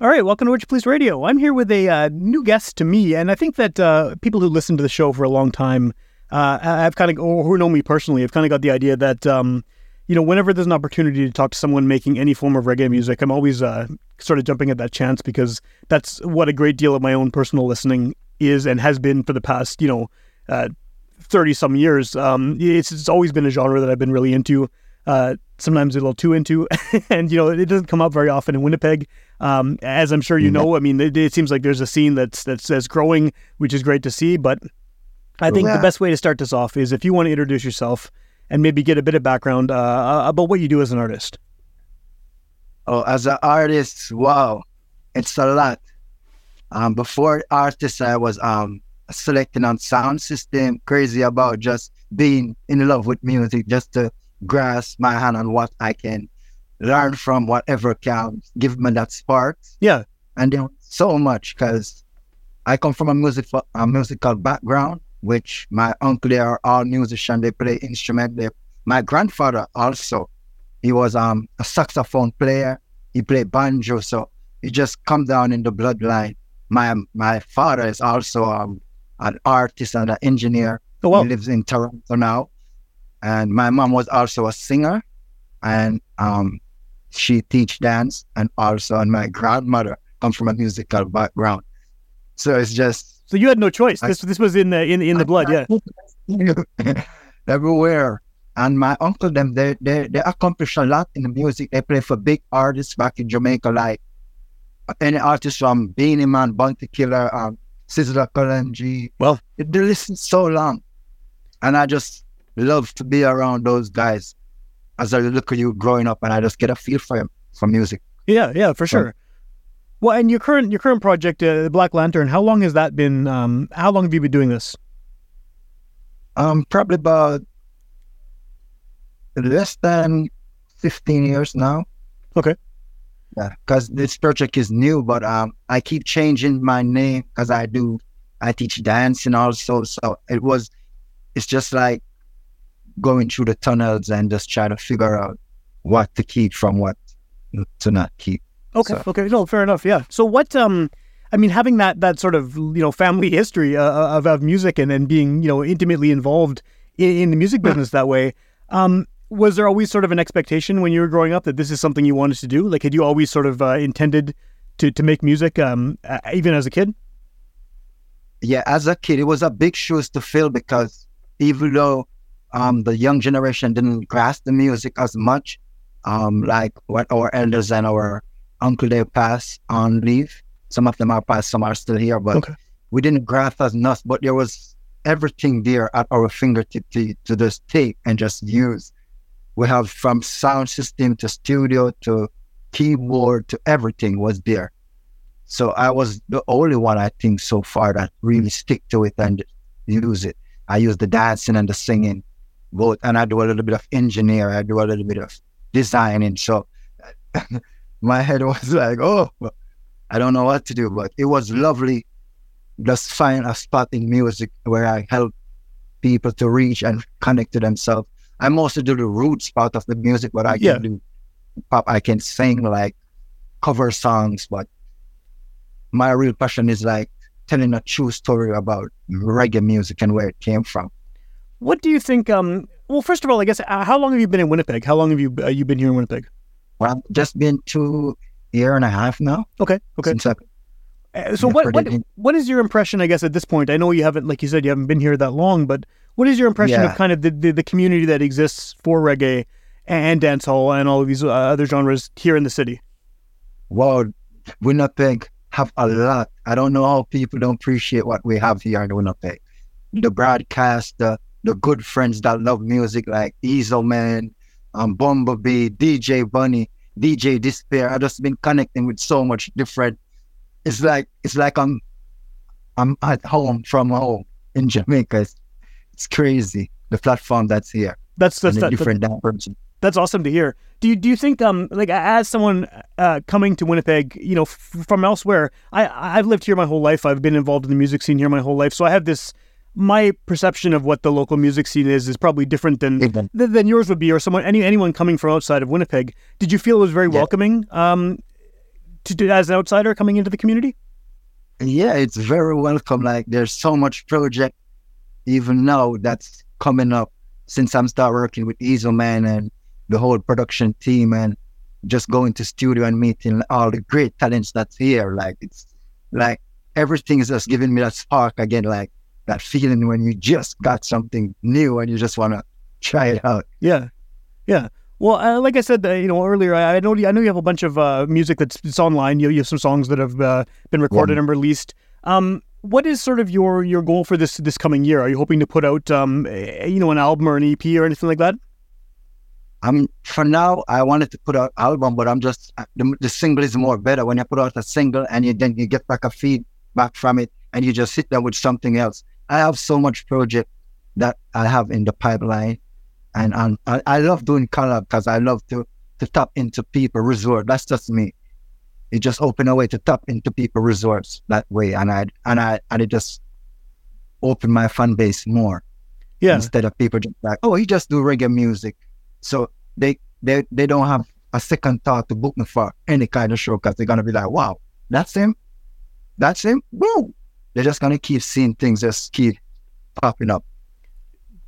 All right, welcome to Witchpolice Radio. I'm here with a uh, new guest to me, and I think that uh, people who listen to the show for a long time uh, have kind of, or who know me personally, have kind of got the idea that, um, you know, whenever there's an opportunity to talk to someone making any form of reggae music, I'm always uh, sort of jumping at that chance because that's what a great deal of my own personal listening is and has been for the past, you know, 30 some years. Um, it's, it's always been a genre that I've been really into. Uh, sometimes a little too into, and you know it doesn't come up very often in Winnipeg. Um, as I'm sure you know, I mean, it, it, seems like there's a scene that's that's, that's growing, which is great to see. But I think yeah. the best way to start this off is if you want to introduce yourself and maybe get a bit of background uh, about what you do as an artist. Oh, as an artist, wow, it's a lot. Um, before artist, I was um, selecting on sound system, crazy about just being in love with music, just to grasp my hand on what I can learn from, whatever can give me that spark. Yeah. And then so much because I come from a music a musical background, which my uncle they are all musicians. They play instrument. They, my grandfather also, he was um a saxophone player. He played banjo, so it just come down in the bloodline. My my father is also um, an artist and an engineer. Oh, wow. He lives in Toronto now and my mom was also a singer and um, she teach dance and also and my grandmother comes from a musical background. So it's just so you had no choice. This this was in the in, in the blood yeah. Everywhere. And my uncle them they, they they accomplish a lot in the music. They play for big artists back in jamaica like any artist from Beenie Man Bounty Killer um Sizzla Kalonji well they listen so long. And i just love to be around those guys as I look at you growing up and I just get a feel for him for music. Yeah, yeah, for sure. well, and your current your current project, uh, Black Lantern, how long has that been? Um, how long have you been doing this? Um, probably about less than fifteen years now. Okay. Yeah, because this project is new, but um, I keep changing my name because I do I teach dance dancing also. So it was, it's just like going through the tunnels and just try to figure out what to keep from what to not keep. Okay. So. Okay. No, fair enough. Yeah. So what? Um, I mean, having that that sort of you know family history uh, uh of of music and and being you know intimately involved in, in the music business that way. Um, was there always sort of an expectation when you were growing up that this is something you wanted to do? Like, had you always sort of uh, intended to to make music, um, even as a kid? Yeah, as a kid, it was a big shoes to fill because even though um, the young generation didn't grasp the music as much, um, like what our elders and our uncle they passed on leave. Some of them are passed, some are still here, but okay. we didn't grasp as much. But there was everything there at our fingertip to, to just take and just use. We have from sound system to studio to keyboard to everything was there. So I was the only one I think so far that really stick to it and use it. I use the dancing and the singing both, and I do a little bit of engineer, I do a little bit of designing. So my head was like, oh, I don't know what to do, but it was lovely just find a spot in music where I help people to reach and connect to themselves. I mostly do the roots part of the music, but I can do pop. I can sing like cover songs, but my real passion is like telling a true story about reggae music and where it came from. What do you think? Um, well, first of all, I guess uh, how long have you been in Winnipeg? How long have you uh, you been here in Winnipeg? Well, just been two year and a half now. Okay, okay. Since I, Uh, so what what what is your impression? I guess at this point, I know you haven't, like you said, you haven't been here that long, but what is your impression of kind of the, the, the community that exists for reggae and dancehall and all of these uh, other genres here in the city? wow, Winnipeg have a lot. I don't know how people don't appreciate what we have here in Winnipeg. The broadcast, the good friends that love music like Easel Man, um, Bumblebee, DJ Bunny, DJ Despair. I just been connecting with so much different. It's like it's like I'm I'm at home from home in Jamaica. It's, it's crazy the platform that's here That's that's that, different dimensions. that's awesome to hear. Do you do you think um like as someone uh, coming to Winnipeg, you know, f- from elsewhere, I I've lived here my whole life. I've been involved in the music scene here my whole life, so I have this. My perception of what the local music scene is is probably different than Even than yours would be, or someone any anyone coming from outside of Winnipeg. Did you feel it was very Yeah. welcoming um, to, to as an outsider coming into the community? Yeah, it's very welcome. Like there's so much project even now that's coming up since I'm start working with Easel Man and the whole production team and just going to studio and meeting all the great talents that's here. Like it's like everything is just giving me that spark again, like that feeling when you just got something new and you just wanna try it out. Yeah, yeah. Well, uh, like I said, uh, you know earlier, I, I know I know you have a bunch of uh, music that's it's online. You, you have some songs that have uh, been recorded and released. Um, what is sort of your your goal for this this coming year? Are you hoping to put out um, a- you know an album or an EP or anything like that? I'm for now. I wanted to put out album, but I'm just the, the single is more better when you put out a single and you then you get back a feedback from it and you just sit there with something else. I have so much project that I have in the pipeline, and, and I, I love doing collab because I love to to tap into people resource. That's just me. It just open a way to tap into people resource that way, and I and I and it just open my fan base more Yeah, instead of people just like, oh, he just do reggae music. So they they they don't have a second thought to book me for any kind of show because they're gonna be like, wow, that's him, that's him. Woo! They're just gonna keep seeing things just keep popping up.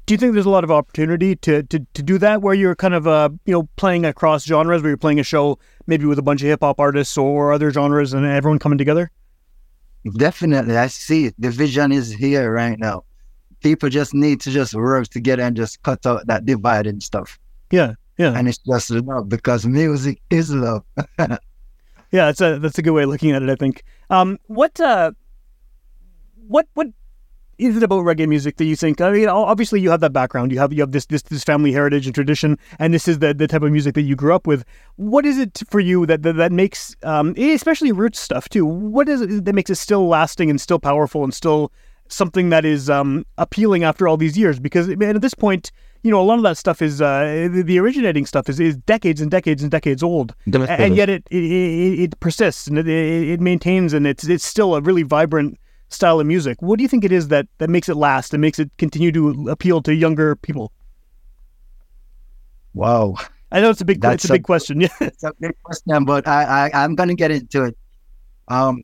Do you think there's a lot of opportunity to, to, to do that where you're kind of uh you know playing across genres where you're playing a show maybe with a bunch of hip hop artists or other genres and everyone coming together? Definitely, I see it. The vision is here right now. People just need to just work together and just cut out that divide and stuff. Yeah, yeah, And it's just love because music is love. yeah. That's a that's a good way of looking at it. I think. Um, what uh, what what is it about reggae music that you think? I mean, obviously you have that background. You have you have this this this family heritage and tradition, and this is the the type of music that you grew up with. What is it for you that that, that makes, um, especially roots stuff too? What is it that makes it still lasting and still powerful and still something that is um, appealing after all these years? Because I mean, at this point, you know, a lot of that stuff is uh, the, the originating stuff is, is decades and decades and decades old, and yet it it, it, it persists and it, it, it maintains and it's it's still a really vibrant style of music. What do you think it is that that makes it last and makes it continue to appeal to younger people? wow. I know it's a big That's it's a big question. Yeah, it's a big question, but I, I I'm gonna get into it. Um,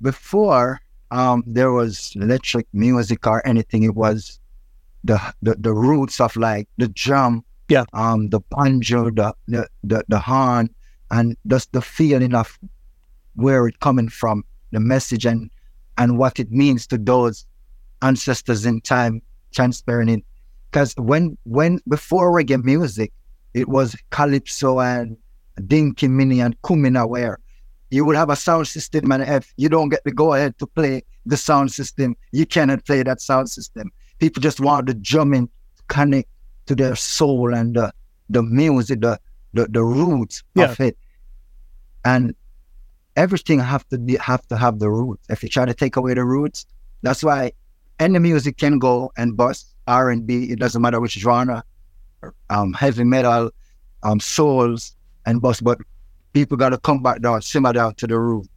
before um there was electric music or anything, it was the the, the roots of like the drum, Yeah. um, the banjo, the the the, the horn, and just the feeling of where it coming from, the message and and what it means to those ancestors in time, transparent it. Because when when before reggae music, it was calypso and dinki mini and kumina where you would have a sound system and if you don't get the go ahead to play the sound system, you cannot play that sound system. People just want the drumming to connect to their soul and the, the music, the, the, the roots of it. And everything have to be have to have the roots. If you try to take away the roots, that's why any music can go and bust R and B. It doesn't matter which genre, um, heavy metal, um, souls and bust. But people got to come back down, simmer down to the root,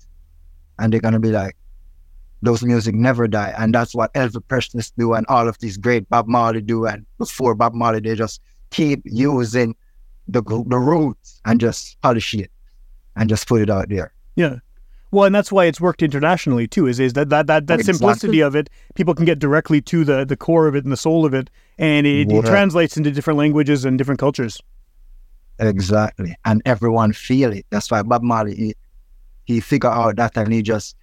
and they're gonna be like, those music never die, and that's what Elvis Presley do, and all of these great Bob Marley do, and before Bob Marley, they just keep using the the roots and just polish it and just put it out there. Yeah. Well, and that's why it's worked internationally too. Is is that that that, that Exactly. simplicity of it? People can get directly to the the core of it and the soul of it, and it, it translates into different languages and different cultures. Exactly. And everyone feel it. That's why Bob Marley he, he figured out that and he just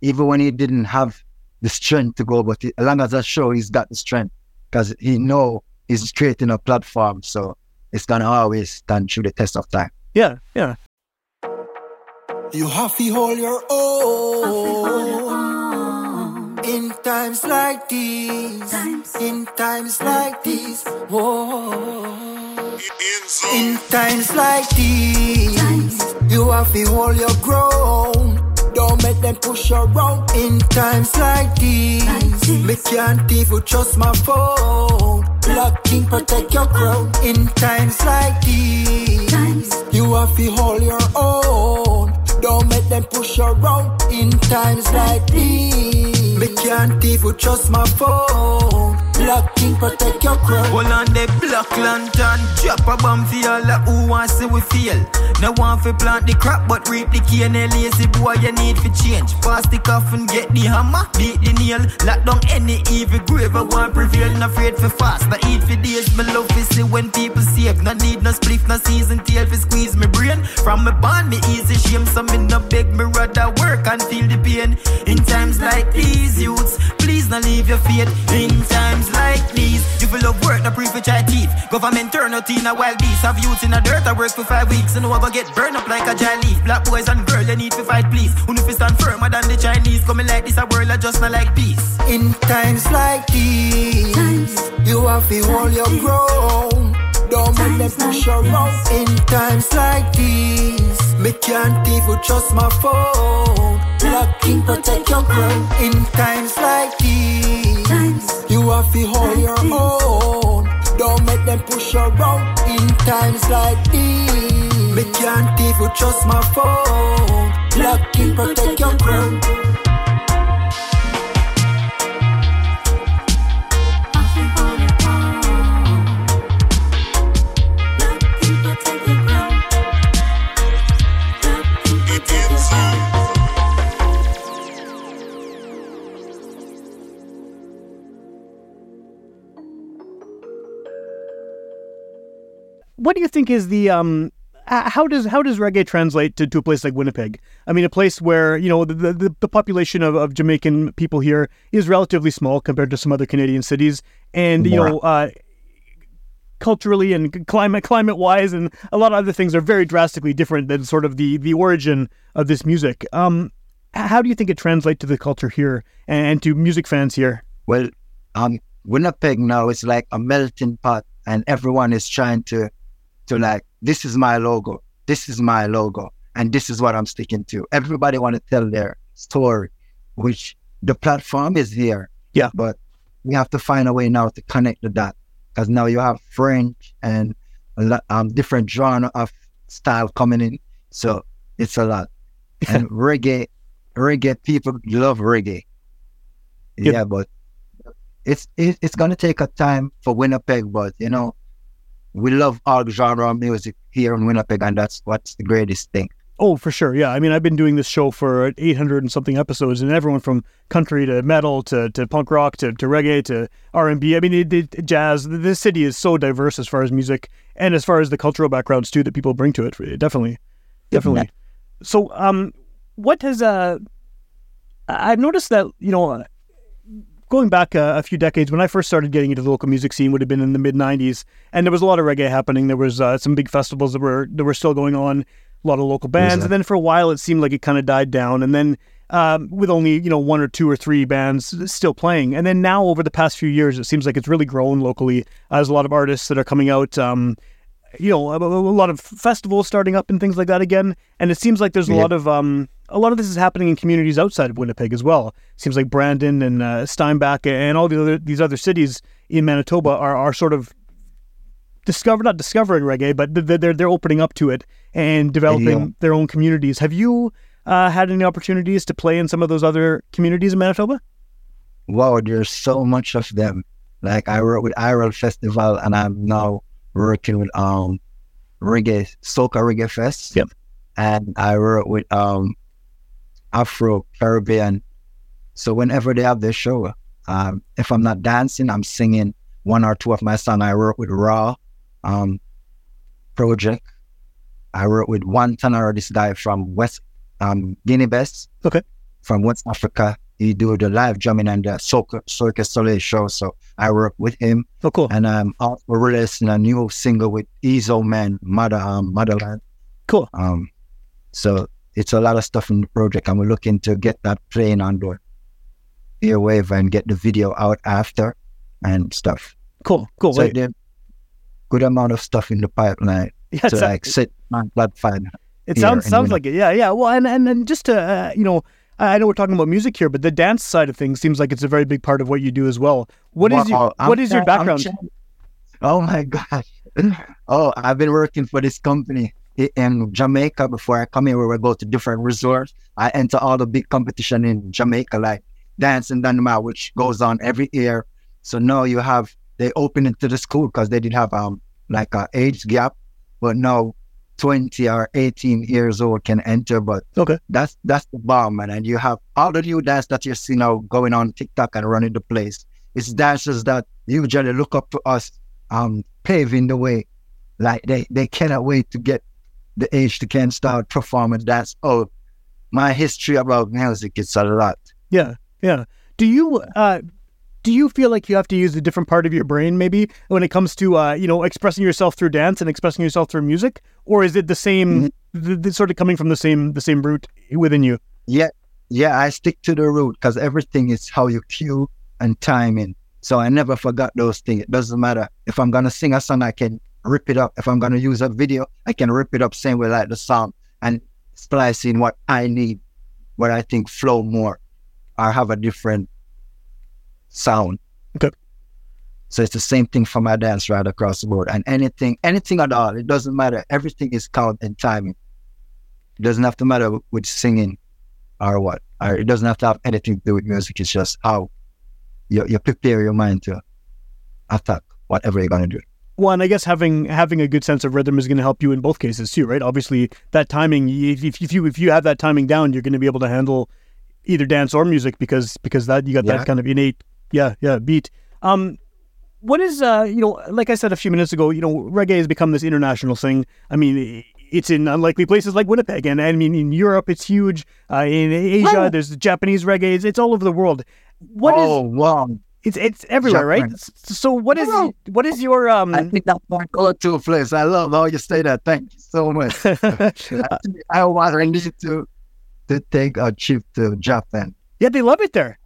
even when he didn't have the strength to go, but he, as long as I show he's got the strength because he know he's creating a platform. So it's gonna always stand through the test of time. Yeah, yeah. You have to hold your own in times like these. In times like these. Whoa. In times like these, you have to hold your ground. Don't make them push you around. In times like these, me can't even trust my phone. Black King protect your crown. In times like these, you have to hold your own. Don't make them push around. In times like these, me can't even trust my phone. Black King protect your crown. Hold on the black lantern, drop a bomb for all that who want see we fail. No one fi plant the crop, but reap the cane. Lazy boy, you need for change. Pass the coffin, get the hammer, beat the nail. Lock down any evil grave. I want prevail, not afraid for fast. But eat for days, me love to see when people save. No need no spliff, no season tail for squeeze me brain. From me born, me easy shame, so me no beg me rather work and feel the pain. In times like these, youths, please not leave your faith. In times like these, you feel love work, not pre for try teeth. Government turn out in a wild beast. Have youths in a dirt, I work for five weeks. And I go get burned up like a dry leaf. Black boys and girls, you need to fight, please. Who know fi stand firmer than the Chinese? Coming like this, a world I just not like peace. In times like these, you have to hold your ground. Don't make them push you around. In times like these, me can't even trust my phone. Black King protect your crown. In times like these, you have to hold your own. Don't make them push you around. In times like these, me can't even trust my phone. Black King protect your crown. What do you think is the um? How does how does reggae translate to, to a place like Winnipeg? I mean, a place where you know the the, the population of, of Jamaican people here is relatively small compared to some other Canadian cities, and you know, uh, culturally and climate climate wise, and a lot of other things are very drastically different than sort of the the origin of this music. Um, how do you think it translates to the culture here and, and to music fans here? Well, um, Winnipeg now is like a melting pot, and everyone is trying to, to like, this is my logo, this is my logo, and this is what I'm sticking to. Everybody want to tell their story, which the platform is here. Yeah. But we have to find a way now to connect the dot, because now you have French and a lot, um different genre of style coming in, so it's a lot. And reggae, reggae people love reggae. Yep. Yeah, but it's it, it's gonna take a time for Winnipeg, but you know, we love all genre of music here in Winnipeg, and that's what's the greatest thing. Oh, for sure. Yeah. I mean, I've been doing this show for 800 and something episodes, and everyone from country to metal to, to punk rock to, to reggae to R&B. I mean, it, it, jazz. This city is so diverse as far as music and as far as the cultural backgrounds too that people bring to it. Definitely, definitely. So, um, what has uh, I've noticed that you know, going back a, a few decades when I first started getting into the local music scene would have been in the mid '90s, and there was a lot of reggae happening. There was uh, some big festivals that were that were still going on, a lot of local bands, and then for a while it seemed like it kind of died down, and then. Um, with only you know one or two or three bands still playing, and then now over the past few years, it seems like it's really grown locally. Uh, there's a lot of artists that are coming out. Um, you know, a, a lot of festivals starting up and things like that again. And it seems like there's a Yeah. lot of um, a lot of this is happening in communities outside of Winnipeg as well. seems like Brandon and uh, Steinbach and all the other these other cities in Manitoba are, are sort of discover not discovering reggae, but they're they're opening up to it and developing their own communities. Have you uh, had any opportunities to play in some of those other communities in Manitoba? Wow, there's so much of them. Like I work with IRL Festival, and I'm now working with um reggae soca reggae fest. Yep. And I work with um Afro Caribbean. So whenever they have their show, um, if I'm not dancing, I'm singing one or two of my songs. I work with Raw um, Project. I work with one tenor, this guy from West um, Guinea Best. Okay. From West Africa. He do the live drumming and the Cirque Soleil show. So I work with him. Oh, cool. And I'm also releasing a new single with Ezo Man, Mother um, Motherland. Cool. Um, so it's a lot of stuff in the project, and we're looking to get that playing on the airwave and get the video out after and stuff. Cool. Cool. So there's good amount of stuff in the pipeline Yeah, to so- like sit on platform. It sounds sounds like it. Yeah, yeah. Well, and and, and just to uh, you know, I know we're talking about music here, but the dance side of things seems like it's a very big part of what you do as well. What is Well, your I'm what is your background? Oh my gosh. Oh, I've been working for this company in Jamaica before I come here where we go to different resorts. I enter all the big competition in Jamaica, like Dancing Dynamite, which goes on every year. So now you have they open it to the school because they did have um like a age gap, but now 20 or 18 years old can enter. But Okay. that's that's the bomb, man. And you have all the new dance that you see now going on TikTok and running the place. It's dancers that usually look up to us, um, paving the way. Like they, they cannot wait to get the age to can start performing dance. Oh, my history about music is a lot. Yeah, yeah. Do you uh, do you feel like you have to use a different part of your brain maybe when it comes to uh, you know expressing yourself through dance and expressing yourself through music, or is it the same, the, the sort of coming from the same the same root within you? Yeah, yeah, I stick to the root because everything is how you cue and timing. So I never forgot those things. It doesn't matter if I'm gonna sing a song, I can rip it up. If I'm gonna use a video, I can rip it up same way like the song and splice in what I need, what I think flow more, or have a different sound. Okay. So it's the same thing for my dance right across the board. And anything, anything at all, it doesn't matter. Everything is count and timing. It doesn't have to matter with singing or what. Or it doesn't have to have anything to do with music. It's just how you, you prepare your mind to attack whatever you're gonna do. Well, and I guess having having a good sense of rhythm is going to help you in both cases too, right? Obviously, that timing. If, if, if you if you have that timing down, you're going to be able to handle either dance or music because because that you got Yeah. that kind of innate, yeah, yeah, beat. Um, what is uh, you know, like I said a few minutes ago, you know, reggae has become this international thing. I mean, it's in unlikely places like Winnipeg, and I mean, in Europe, it's huge. Uh, in Asia, there's Japanese reggae. It's, it's all over the world. What is oh wow! it's it's everywhere, right? Japan. S- So what is what is your um? I think that's my go-to place. I love how you say that. Thank you so much. Actually, I was need to to take a trip to Japan. yeah, they love it there.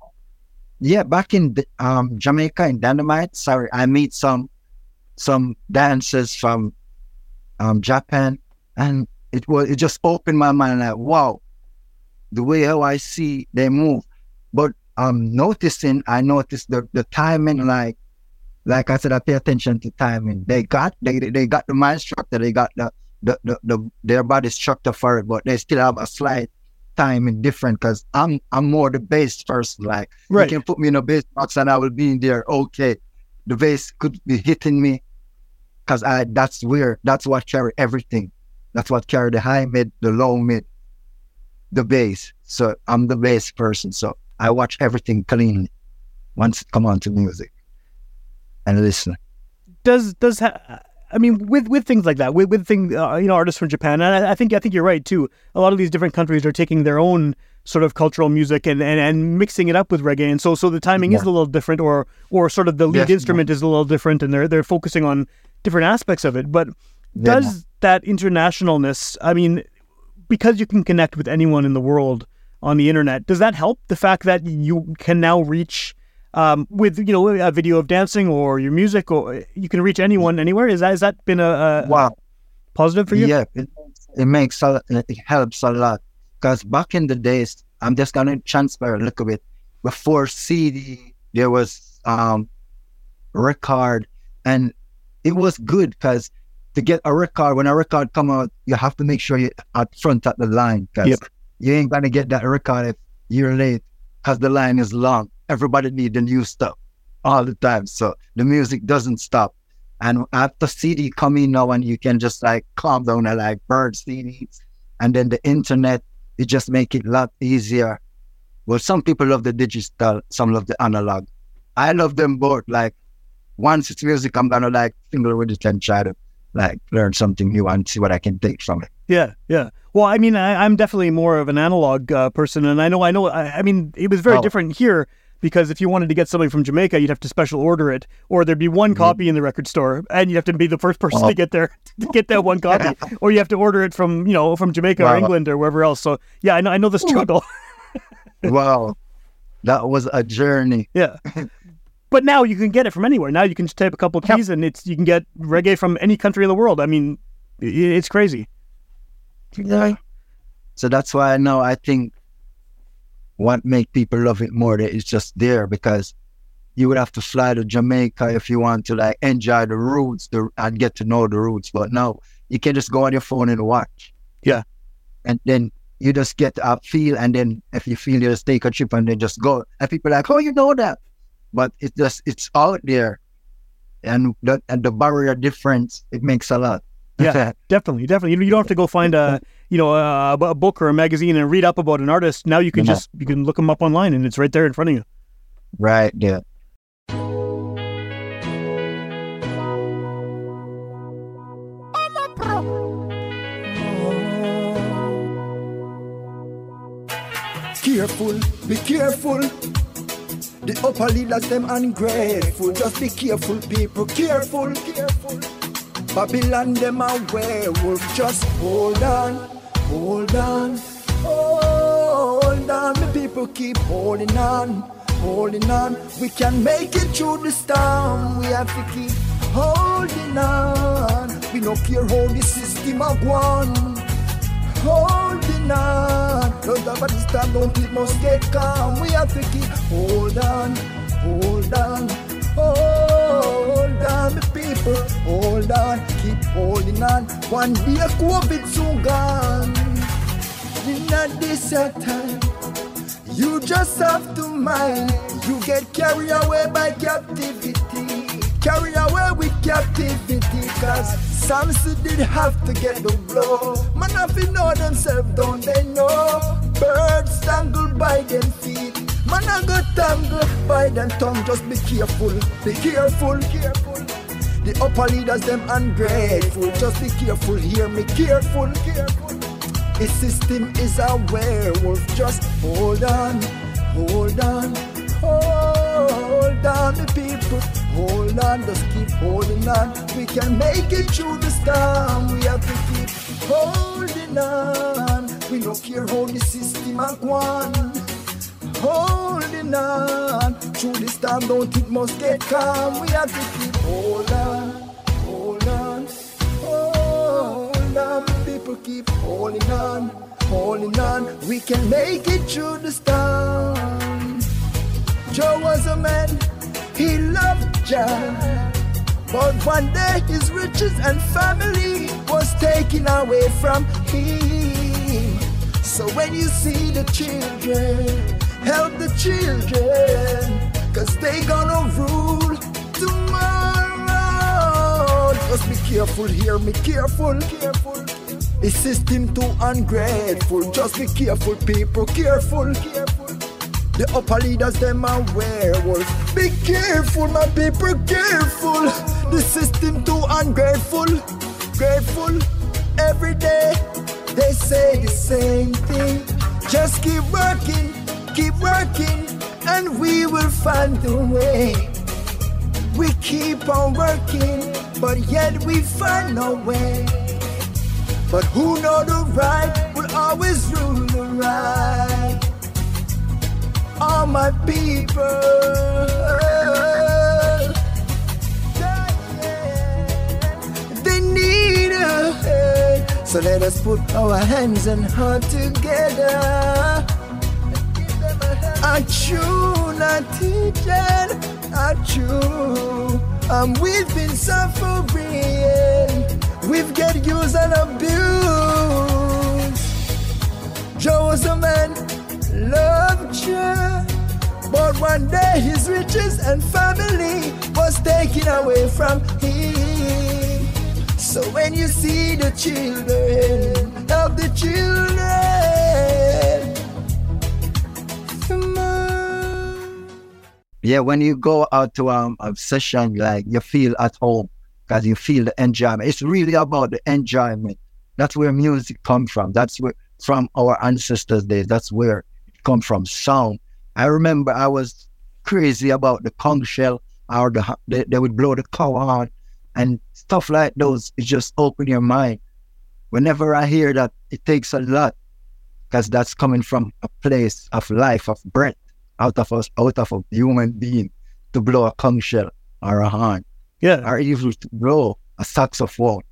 Yeah, back in um, Jamaica in Dynamite. Sorry, I meet some some dancers from um, Japan, and it was it just opened my mind. Like, wow, the way how I see they move. But um, noticing, I noticed the the timing. Like, like I said, I pay attention to timing. They got they they got the mind structure. They got the the, the, the their body structure for it, but they still have a slight timing different. Because I'm I'm more the bass person. Like. Right. You can put me in a bass box and I will be in there. Okay. The bass could be hitting me because I that's where that's what carry everything. That's what carry the high mid, the low mid, the bass. So I'm the bass person. So I watch everything cleanly once it come on to music and listen. Does does ha- I mean with with things like that with with things uh, you know artists from Japan and I, I think I think you're right too. A lot of these different countries are taking their own sort of cultural music and, and, and mixing it up with reggae and so so the timing is a little different or or sort of the lead Definitely. instrument is a little different and they're they're focusing on different aspects of it. But Yeah. does that internationalness I mean because you can connect with anyone in the world on the internet does that help the fact that you can now reach um, with you know a video of dancing or your music or you can reach anyone anywhere is that has that been a, a Wow. positive for you Yeah, it, it makes a, it helps a lot. Because back in the days, I'm just gonna transfer a little bit. Before CD, there was um record, and it was good because to get a record, when a record come out, you have to make sure you at front at the line. Because Yep. you ain't gonna get that record if you're late, because the line is long. Everybody need the new stuff all the time, so the music doesn't stop. And after CD coming now, and you can just like calm down and like burn CDs, and then the internet it just make it a lot easier. Well, some people love the digital, some love the analog. I love them both. Like once it's music, I'm gonna like finger with it and try to like learn something new and see what I can take from it. Yeah, yeah. Well, I mean, I, am definitely more of an analog uh, person, and I know, I know. I, I mean, it was very Oh. different here because if you wanted to get something from Jamaica, you'd have to special order it, or there'd be one mm-hmm. copy in the record store, and you'd have to be the first person to get there to get that one copy, or you have to order it from you know from Jamaica or England or wherever else. So yeah, I know, I know the struggle. wow, that was a journey. yeah. But now you can get it from anywhere. Now you can just type a couple keys and it's you can get reggae from any country in the world. I mean, it's crazy. Yeah. So that's why now I think what make people love it more that it's just there because you would have to fly to Jamaica if you want to like enjoy the roots the, and get to know the roots. But now you can just go on your phone and watch. Yeah. And then you just get a feel and then if you feel you just take a trip and then just go. And people are like, Oh, you know that. But it's just it's out there. And the and the barrier difference, it makes a lot. Yeah, definitely, definitely. You, you don't have to go find a you know a, a book or a magazine and read up about an artist. Now you can No. just you can look them up online and it's right there in front of you. right Yeah. Careful, be careful. The upper leaders, them ungrateful. Just be careful, people. Careful, careful. Babylon, them a werewolf. Just hold on, hold on, hold on. The people keep holding on, holding on. We can make it through the storm. We have to keep holding on. We don't care how the system a gone holding on. Don't have a don't it must get calm. We have to keep hold on, hold on, hold on, people, hold on, keep holding on. One day COVID soon gone. In a this time, you just have to mind. You get carried away by captivity. Carry away with captivity, cause Samson did have to get the blow. Man, if you know themselves, don't they know? Birds tangled by them feet. Man, I got tangled by them tongue. Just be careful, be careful, careful. The upper leaders, them ungrateful. Just be careful, hear me, careful, careful. The system is a werewolf. Just hold on, hold on, hold on, the people. Hold on, just keep holding on. We can make it through the storm. We have to keep holding on. We don't care how the system a gone. Holding on through the storm, don't it must get calm. We have to keep hold on, hold on, hold on. People keep holding on, holding on. We can make it through the storm. Joe was a man, he loved Jah. But one day his riches and family was taken away from him. So when you see the children, help the children, cause they gonna rule tomorrow. Just be careful, hear me, careful, careful. The system too ungrateful. Just be careful, people, careful, careful. The upper leaders, them are werewolves. Be careful, my people, careful. The system too ungrateful, grateful. Every day they say the same thing. Just keep working, keep working, and we will find a way. We keep on working, but yet we find no way. But who know the right will always rule the right all my people. They need a hand. So let us put our hands and heart together. A true not teaching, a true. Um, we've been suffering. We've get used and abused. Joe was a man loved you, But one day his riches and family was taken away from him. So when you see the children, help the children. Yeah, when you go out to um, a session, like you feel at home because you feel the enjoyment. It's really about the enjoyment. That's where music comes from. That's where from our ancestors' days. That's where it comes from. Sound. I remember I was crazy about the conch shell or the they, they would blow the cow horn and stuff like those. It just open your mind. Whenever I hear that, it takes a lot because that's coming from a place of life, of breath, out of us, out of a human being to blow a conch shell or a horn Yeah. or even to blow a saxophone.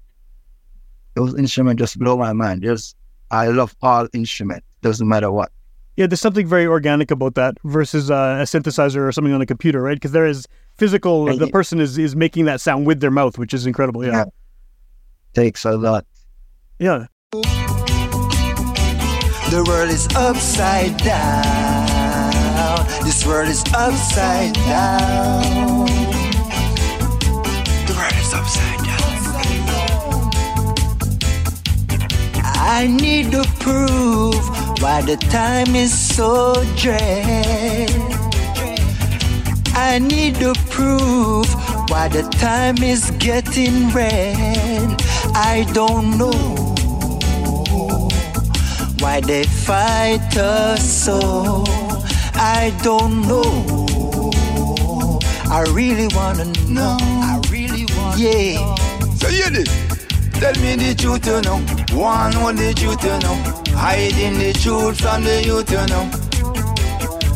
Those instruments just blow my mind. Just I love all instruments. Doesn't matter what. Yeah, there's something very organic about that versus uh, a synthesizer or something on a computer, right? Because there is physical. Right. The person is is making that sound with their mouth, which is incredible. Yeah, Yeah. Takes a lot. yeah. The world is upside down. This world is upside down. The world is upside down. I need to prove why the time is so dread. I need to prove why the time is getting red. I don't know why they fight us so. I don't know. I really wanna know. I really want. Yeah. Know. So hear this. Tell me the truth, you know. One what the truth, you know. Hiding the truth from the youth, you know.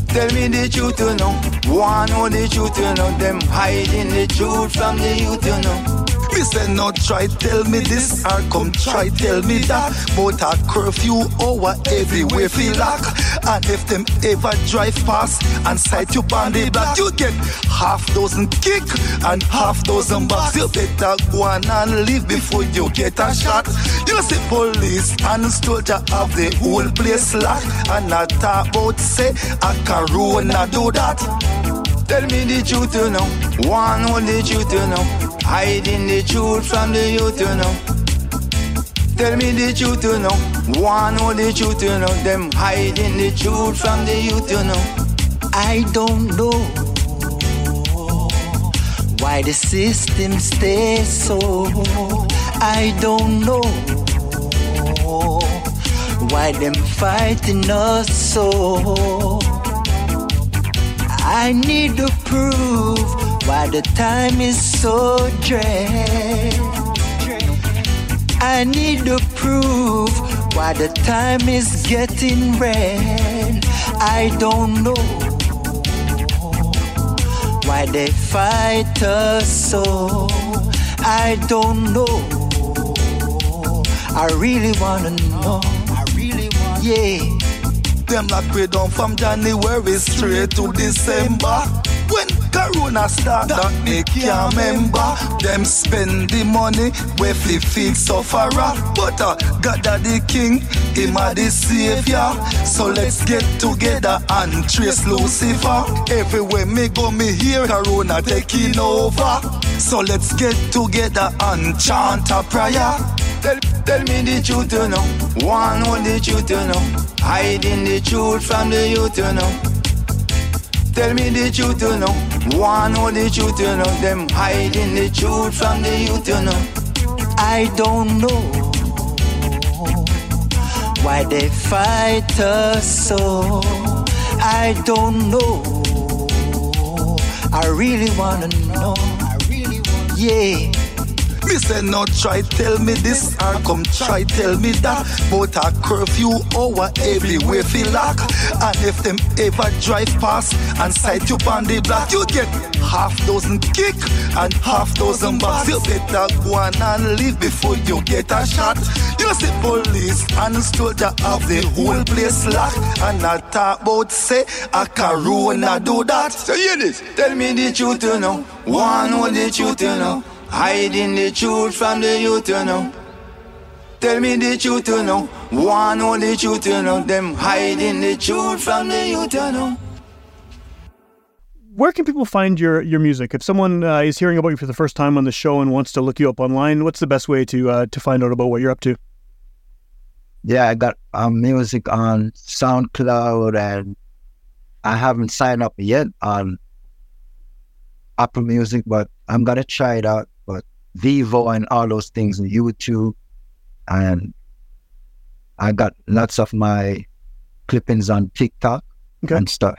Tell me the truth, you know. One what the truth, you know. Them hiding the truth from the youth, you know. Me say no try tell me this or come try tell me that. But a curfew oh, hour everywhere feel lock. And if them ever drive past and sight you on block, you get half dozen kick and half dozen bucks. You better go on and leave before you get a shot. You see police and soldier have the whole place locked. And I talk about say I can a corona do that. Tell me the truth, you know. One the truth, you know. Hiding the truth from the youth, you know. Tell me the truth, you know. One the truth, you know. Them hiding the truth from the youth, you know. I don't know why the system stays so. I don't know why them fighting us so. I need to prove why the time is so dread. I need to prove why the time is getting red. I don't know why they fight us so. I don't know. I really wanna know. I really want. Yeah. Them lock we down from January straight to December. When Corona start, that me can't remember. Them spend the money where fi feed sufferer. But uh, God a the king, him a the savior. So let's get together and trace Lucifer. Everywhere me go, me hear Corona taking over. So let's get together and chant a prayer. Tell me the truth, you know. One what the truth, you know. Hiding the truth from the youth, you know. Tell me the truth, you know. One what the truth, you know. Them hiding the truth from the youth, you know. I don't know why they fight us so. I don't know. I really wanna know. I really want. Yeah. Me say no try tell me this or come try tell me that. But a curfew hour everywhere feel lock. And if them ever drive past and sight you on the block, you get half dozen kick and half dozen bucks. You better go on and leave before you get a shot. You see police and soldier have the whole place locked. And I talk about say a corona do that. So hear this. Tell me the truth, you know. One what the truth, you know. Hiding the truth from the youth, you know. Tell me the truth, you know. One what the truth, you know. Them hiding the truth from the youth, you know. Where can people find your your music? If someone uh, is hearing about you for the first time on the show and wants to look you up online, what's the best way to uh, to find out about what you're up to? Yeah, I got um, music on SoundCloud and I haven't signed up yet on Apple Music, but I'm gonna try it out. Vevo and all those things, on YouTube, and I got lots of my clippings on TikTok Okay. and stuff.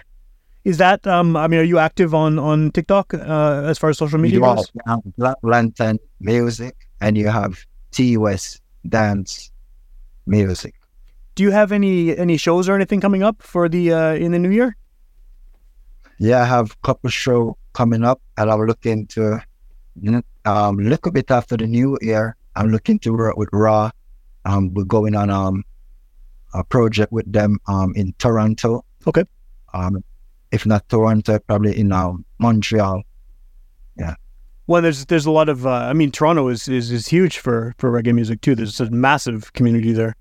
Is that um? I mean, are you active on on TikTok uh, as far as social media You goes? have Black Lantern music and you have T-West dance music. Do you have any any shows or anything coming up for the uh, in the new year? Yeah, I have a couple show coming up and I'm looking to um little bit after the new year. I'm looking to work with Raw. Um we're going on um a project with them um in Toronto. Okay. Um if not Toronto, probably in um Montreal. Yeah. Well, there's there's a lot of uh, I mean, Toronto is, is is huge for for reggae music too. There's a massive community there.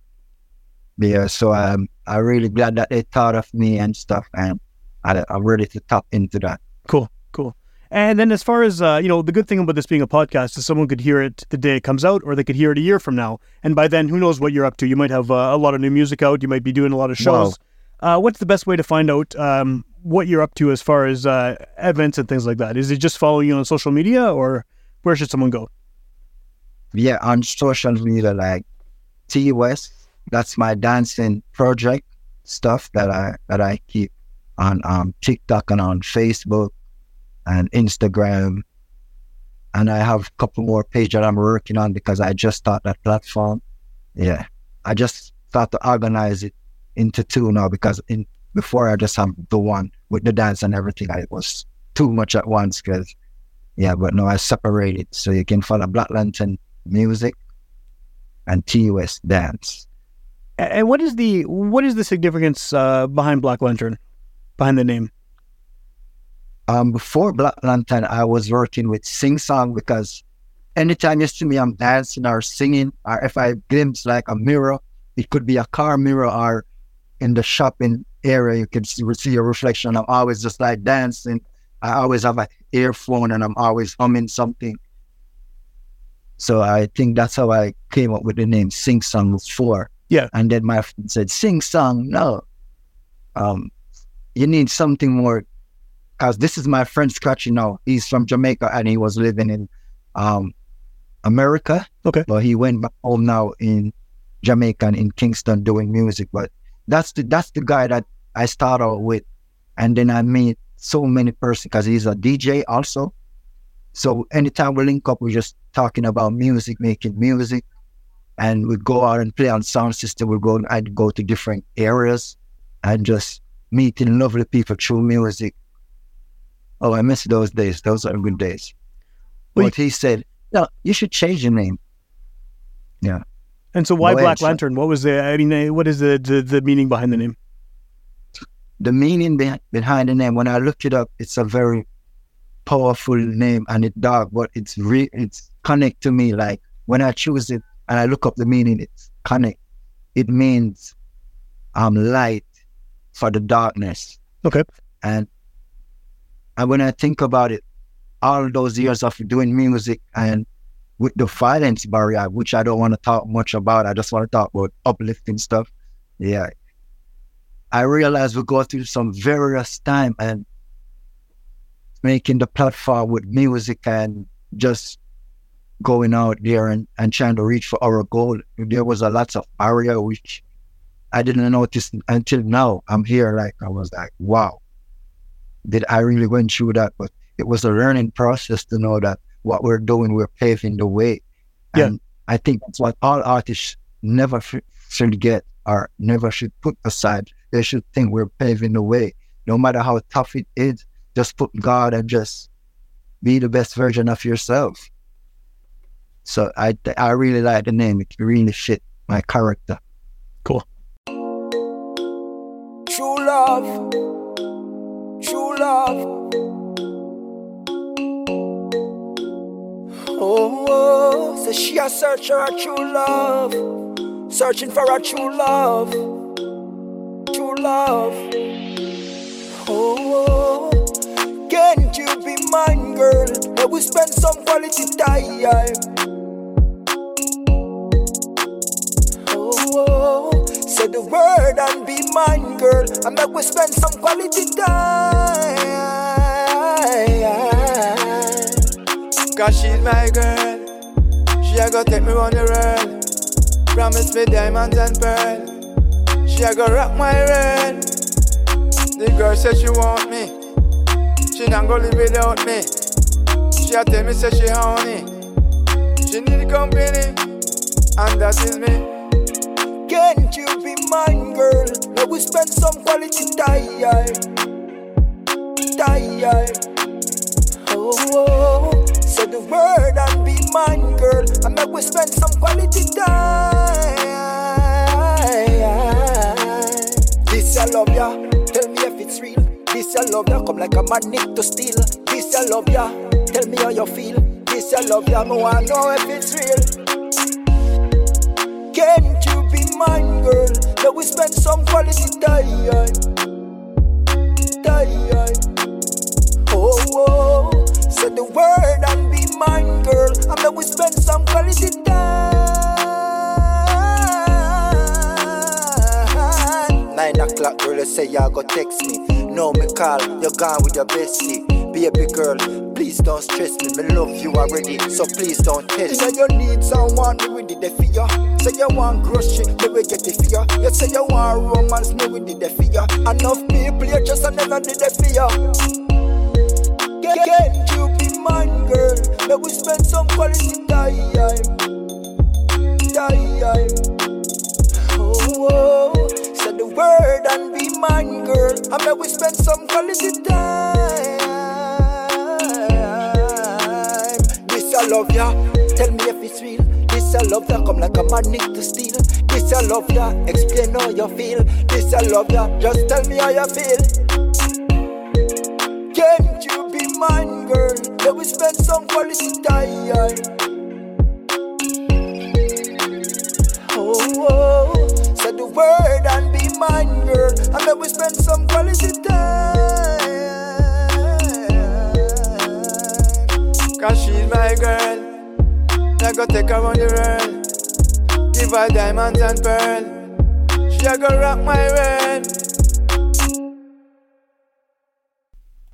Yeah, so um I'm really glad that they thought of me and stuff and I, I'm ready to tap into that. Cool, cool. And then as far as uh, you know, the good thing about this being a podcast is someone could hear it the day it comes out, or they could hear it a year from now. And by then, who knows what you're up to? You might have uh, a lot of new music out. You might be doing a lot of shows. Uh, what's the best way to find out um, what you're up to as far as uh, events and things like that? Is it just following you on social media, or where should someone go? yeah, on social media like T West. That's my dancing project stuff that I that I keep on um TikTok and on Facebook and Instagram. And I have a couple more pages that I'm working on because I just started that platform. Yeah. I just start to organize it into two now because in before I just have the one with the dance and everything. I was too much at once because yeah, but now I separated so you can follow Black Lantern music and T-West dance. And what is the what is the significance uh, behind Black Lantern, behind the name? Um, before Black Lantern, I was working with Sing Song because anytime you see me, I'm dancing or singing, or if I glimpse like a mirror, it could be a car mirror or in the shopping area, you can see, see a reflection. I'm always just like dancing. I always have an earphone and I'm always humming something. So I think that's how I came up with the name Sing Song before. Yeah. And then my friend said, Sing Song, no. Um, you need something more because this is my friend Scratchy now. He's from Jamaica and he was living in um, America. Okay. But he went back home now in Jamaica and in Kingston doing music. But that's the that's the guy that I started out with. And then I meet so many persons because he's a DJ also. So anytime we link up, we're just talking about music, making music. And we go out and play on sound system. We go I'd go to different areas and just meeting lovely people through music. Oh, I miss those days. Those are good days. Well, but he said, No, you should change your name. Yeah. And so, why No Black. Lantern? What was the? I mean, what is the, the the meaning behind the name? The meaning be- behind the name, when I looked it up, it's a very powerful name and it's dark, but it's re- it's connect to me. Like when I choose it and I look up the meaning, it's connect. It means I'm light for the darkness. Okay. And and when I think about it, all those years of doing music and with the violence barrier, which I don't want to talk much about, I just want to talk about uplifting stuff. Yeah. I realize we go through some various time and making the platform with music and just going out there and, and trying to reach for our goal. There was a lot of barrier which I didn't notice until now. I'm here like I was like, wow. Did I really went through that? But it was a learning process to know that what we're doing, we're paving the way. Yeah. And I think that's what all artists never f- should get or never should put aside. They should think we're paving the way. No matter how tough it is, just put God and just be the best version of yourself. So I I really like the name. It really fit my character. Cool. True love. Love. Oh, oh, so she a search for a true love. Searching for a true love. True love. Oh, oh, can't you be mine, girl? Let we spend some quality time. Oh, oh, say the word and be mine, girl. And make we spend some quality time. Cause she's my girl. She a go take me on the world. Promise me diamonds and pearl. She a go rock my world. The girl said she want me. She not gonna live without me. She a tell me say she honey. She need company, and that is me. Can't you be mine, girl? Let we spend some quality time. Time. Oh, oh, say the word and be mine, girl. And make we spend some quality time. This I love ya. Tell me if it's real. This I love ya. Come like a magnet to steal. This I love ya. Tell me how you feel. This I love ya. Me wanna know if it's real. Can't you be mine, girl? Let we spend some quality time. Time. Oh, oh. Say the word and be mine, girl. And let we spend some quality time. Nine o'clock, girl, you say you go text me. No, me call, you're gone with your bestie. Baby girl, please don't stress me. Me love you already, so please don't test me. You know you need someone, me with the you. Say you want grocery, me will get the for you. Say you want romance, me with the you. Enough people, you just I never did for you. Can't you be mine, girl? Let we spend some quality time. Time. Oh, oh. Say the word and be mine, girl. And let we spend some quality time. I love ya. Tell me if it's real. This I love ya. Come like a magnet to steal. This I love ya. Explain how you feel. This I love ya. Just tell me how you feel. Can't you be mine, girl? Let we spend some quality time. Oh, oh. say the word and be mine, girl. And let we spend some quality time. Cause she's my girl. I go take her on the world. Give her diamonds and pearl. She a go rock my world.